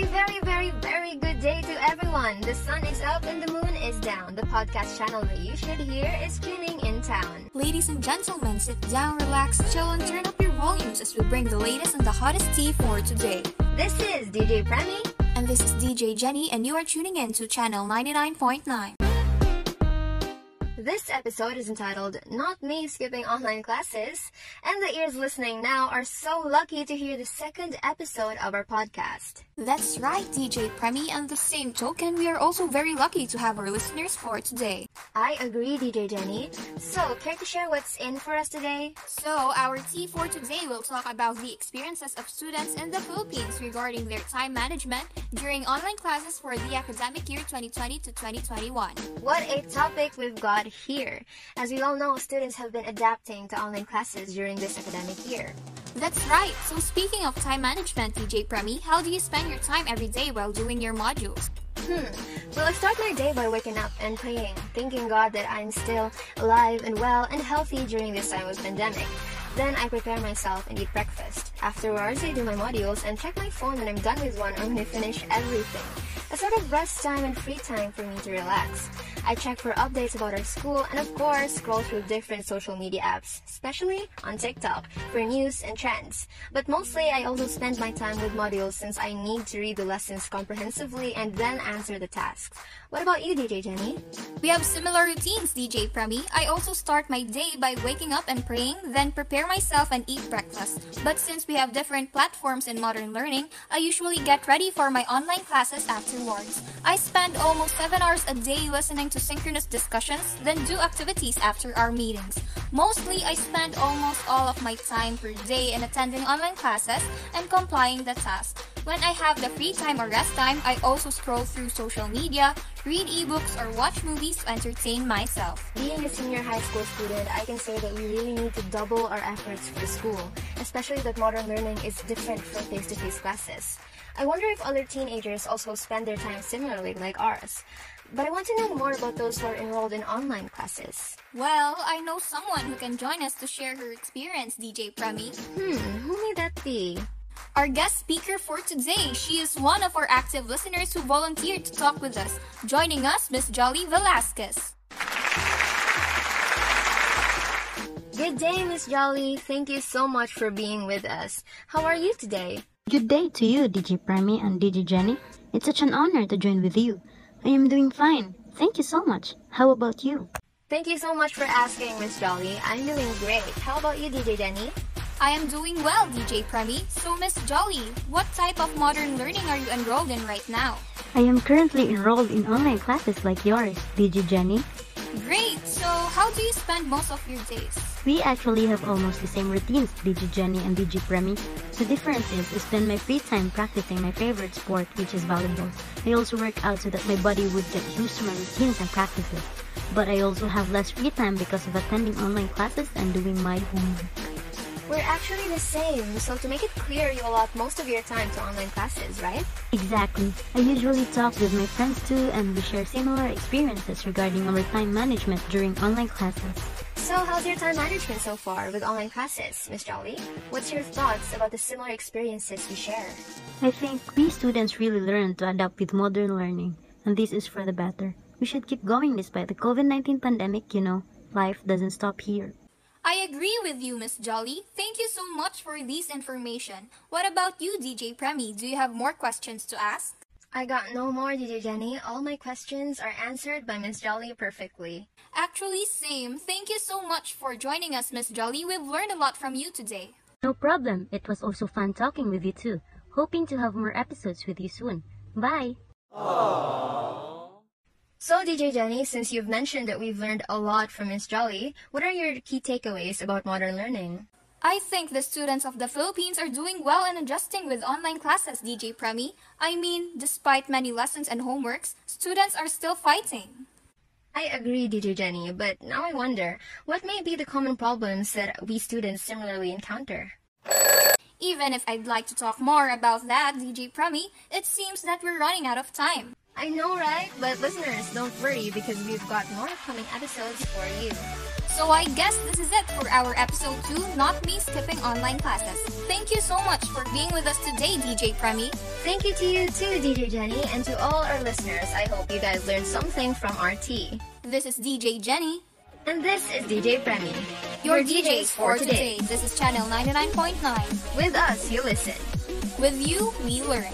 A very, very, very good day to everyone. The sun is up and the moon is down. The podcast channel that you should hear is tuning in town. Ladies and gentlemen, sit down, relax, chill, and turn up your volumes as we bring the latest and the hottest tea for today. This is DJ Premi. And this is DJ Jenny, and you are tuning in to channel 99.9. This episode is entitled Not Me Skipping Online Classes, and the ears listening now are so lucky to hear the second episode of our podcast. That's right, DJ Premi, and the same token, we are also very lucky to have our listeners for today. I agree, DJ Jenny. So, care to share what's in for us today? So, our tea for today will talk about the experiences of students in the Philippines regarding their time management during online classes for the academic year 2020 to 2021. What a topic we've got here. As we all know, students have been adapting to online classes during this academic year. That's right. So speaking of time management, DJ Premi, how do you spend your time every day while doing your modules? Hmm. Well, I start my day by waking up and praying, thanking God that I'm still alive and well and healthy during this time of pandemic. Then I prepare myself and eat breakfast. Afterwards, I do my modules and check my phone when I'm done with one or when I finish everything. Sort of rest time and free time for me to relax. I check for updates about our school and of course scroll through different social media apps, especially on TikTok, for news and trends. But mostly I also spend my time with modules since I need to read the lessons comprehensively and then answer the tasks. What about you, DJ Jenny? We have similar routines, DJ Premi. I also start my day by waking up and praying, then prepare myself and eat breakfast. But since we have different platforms in modular learning, I usually get ready for my online classes I spend almost 7 hours a day listening to synchronous discussions, then do activities after our meetings. Mostly, I spend almost all of my time per day in attending online classes and complying the tasks. When I have the free time or rest time, I also scroll through social media, read ebooks, or watch movies to entertain myself. Being a senior high school student, I can say that we really need to double our efforts for school, especially that modular learning is different from face-to-face classes. I wonder if other teenagers also spend their time similarly like ours. But I want to know more about those who are enrolled in online classes. Well, I know someone who can join us to share her experience, DJ Premi. Hmm, who may that be? Our guest speaker for today, she is one of our active listeners who volunteered to talk with us. Joining us, Miss Jolly Velasquez. Good day, Miss Jolly. Thank you so much for being with us. How are you today? Good day to you, DJ Premi and DJ Jenny. It's such an honor to join with you. I am doing fine. Thank you so much. How about you? Thank you so much for asking, Miss Jolly. I'm doing great. How about you, DJ Jenny? I am doing well, DJ Premi. So, Miss Jolly, what type of modular learning are you enrolled in right now? I am currently enrolled in online classes like yours, DJ Jenny. Great! So, how do you spend most of your days? We actually have almost the same routines, DJ Jenny and DJ Premi. The difference is I spend my free time practicing my favorite sport, which is volleyball. I also work out so that my body would get used to my routines and practices. But I also have less free time because of attending online classes and doing my homework. We're actually the same, so to make it clear, you allot most of your time to online classes, right? Exactly. I usually talk with my friends too, and we share similar experiences regarding our time management during online classes. So, how's your time management so far with online classes, Miss Jolly? What's your thoughts about the similar experiences we share? I think we students really learn to adapt with modular learning, and this is for the better. We should keep going despite the COVID 19 pandemic, you know. Life doesn't stop here. I agree with you, Miss Jolly. Thank you so much for this information. What about you, DJ Premi? Do you have more questions to ask? I got no more, DJ Jenny. All my questions are answered by Miss Jolly perfectly. Actually, same. Thank you so much for joining us, Miss Jolly. We've learned a lot from you today. No problem. It was also fun talking with you too. Hoping to have more episodes with you soon. Bye. So, DJ Jenny, since you've mentioned that we've learned a lot from Miss Jolly, what are your key takeaways about modular learning? I think the students of the Philippines are doing well in adjusting with online classes, DJ Premi. I mean, despite many lessons and homeworks, students are still fighting. I agree, DJ Jenny, but now I wonder, what may be the common problems that we students similarly encounter? Even if I'd like to talk more about that, DJ Premi, it seems that we're running out of time. I know, right? But listeners, don't worry because we've got more upcoming episodes for you. So I guess this is it for our episode 2, Not Me Skipping Online Classes. Thank you so much for being with us today, DJ Premi. Thank you to you too, DJ Jenny, and to all our listeners. I hope you guys learned something from RT. This is DJ Jenny. And this is DJ Premi. Your DJs for today. This is Channel 99.9. With us, you listen. With you, we learn.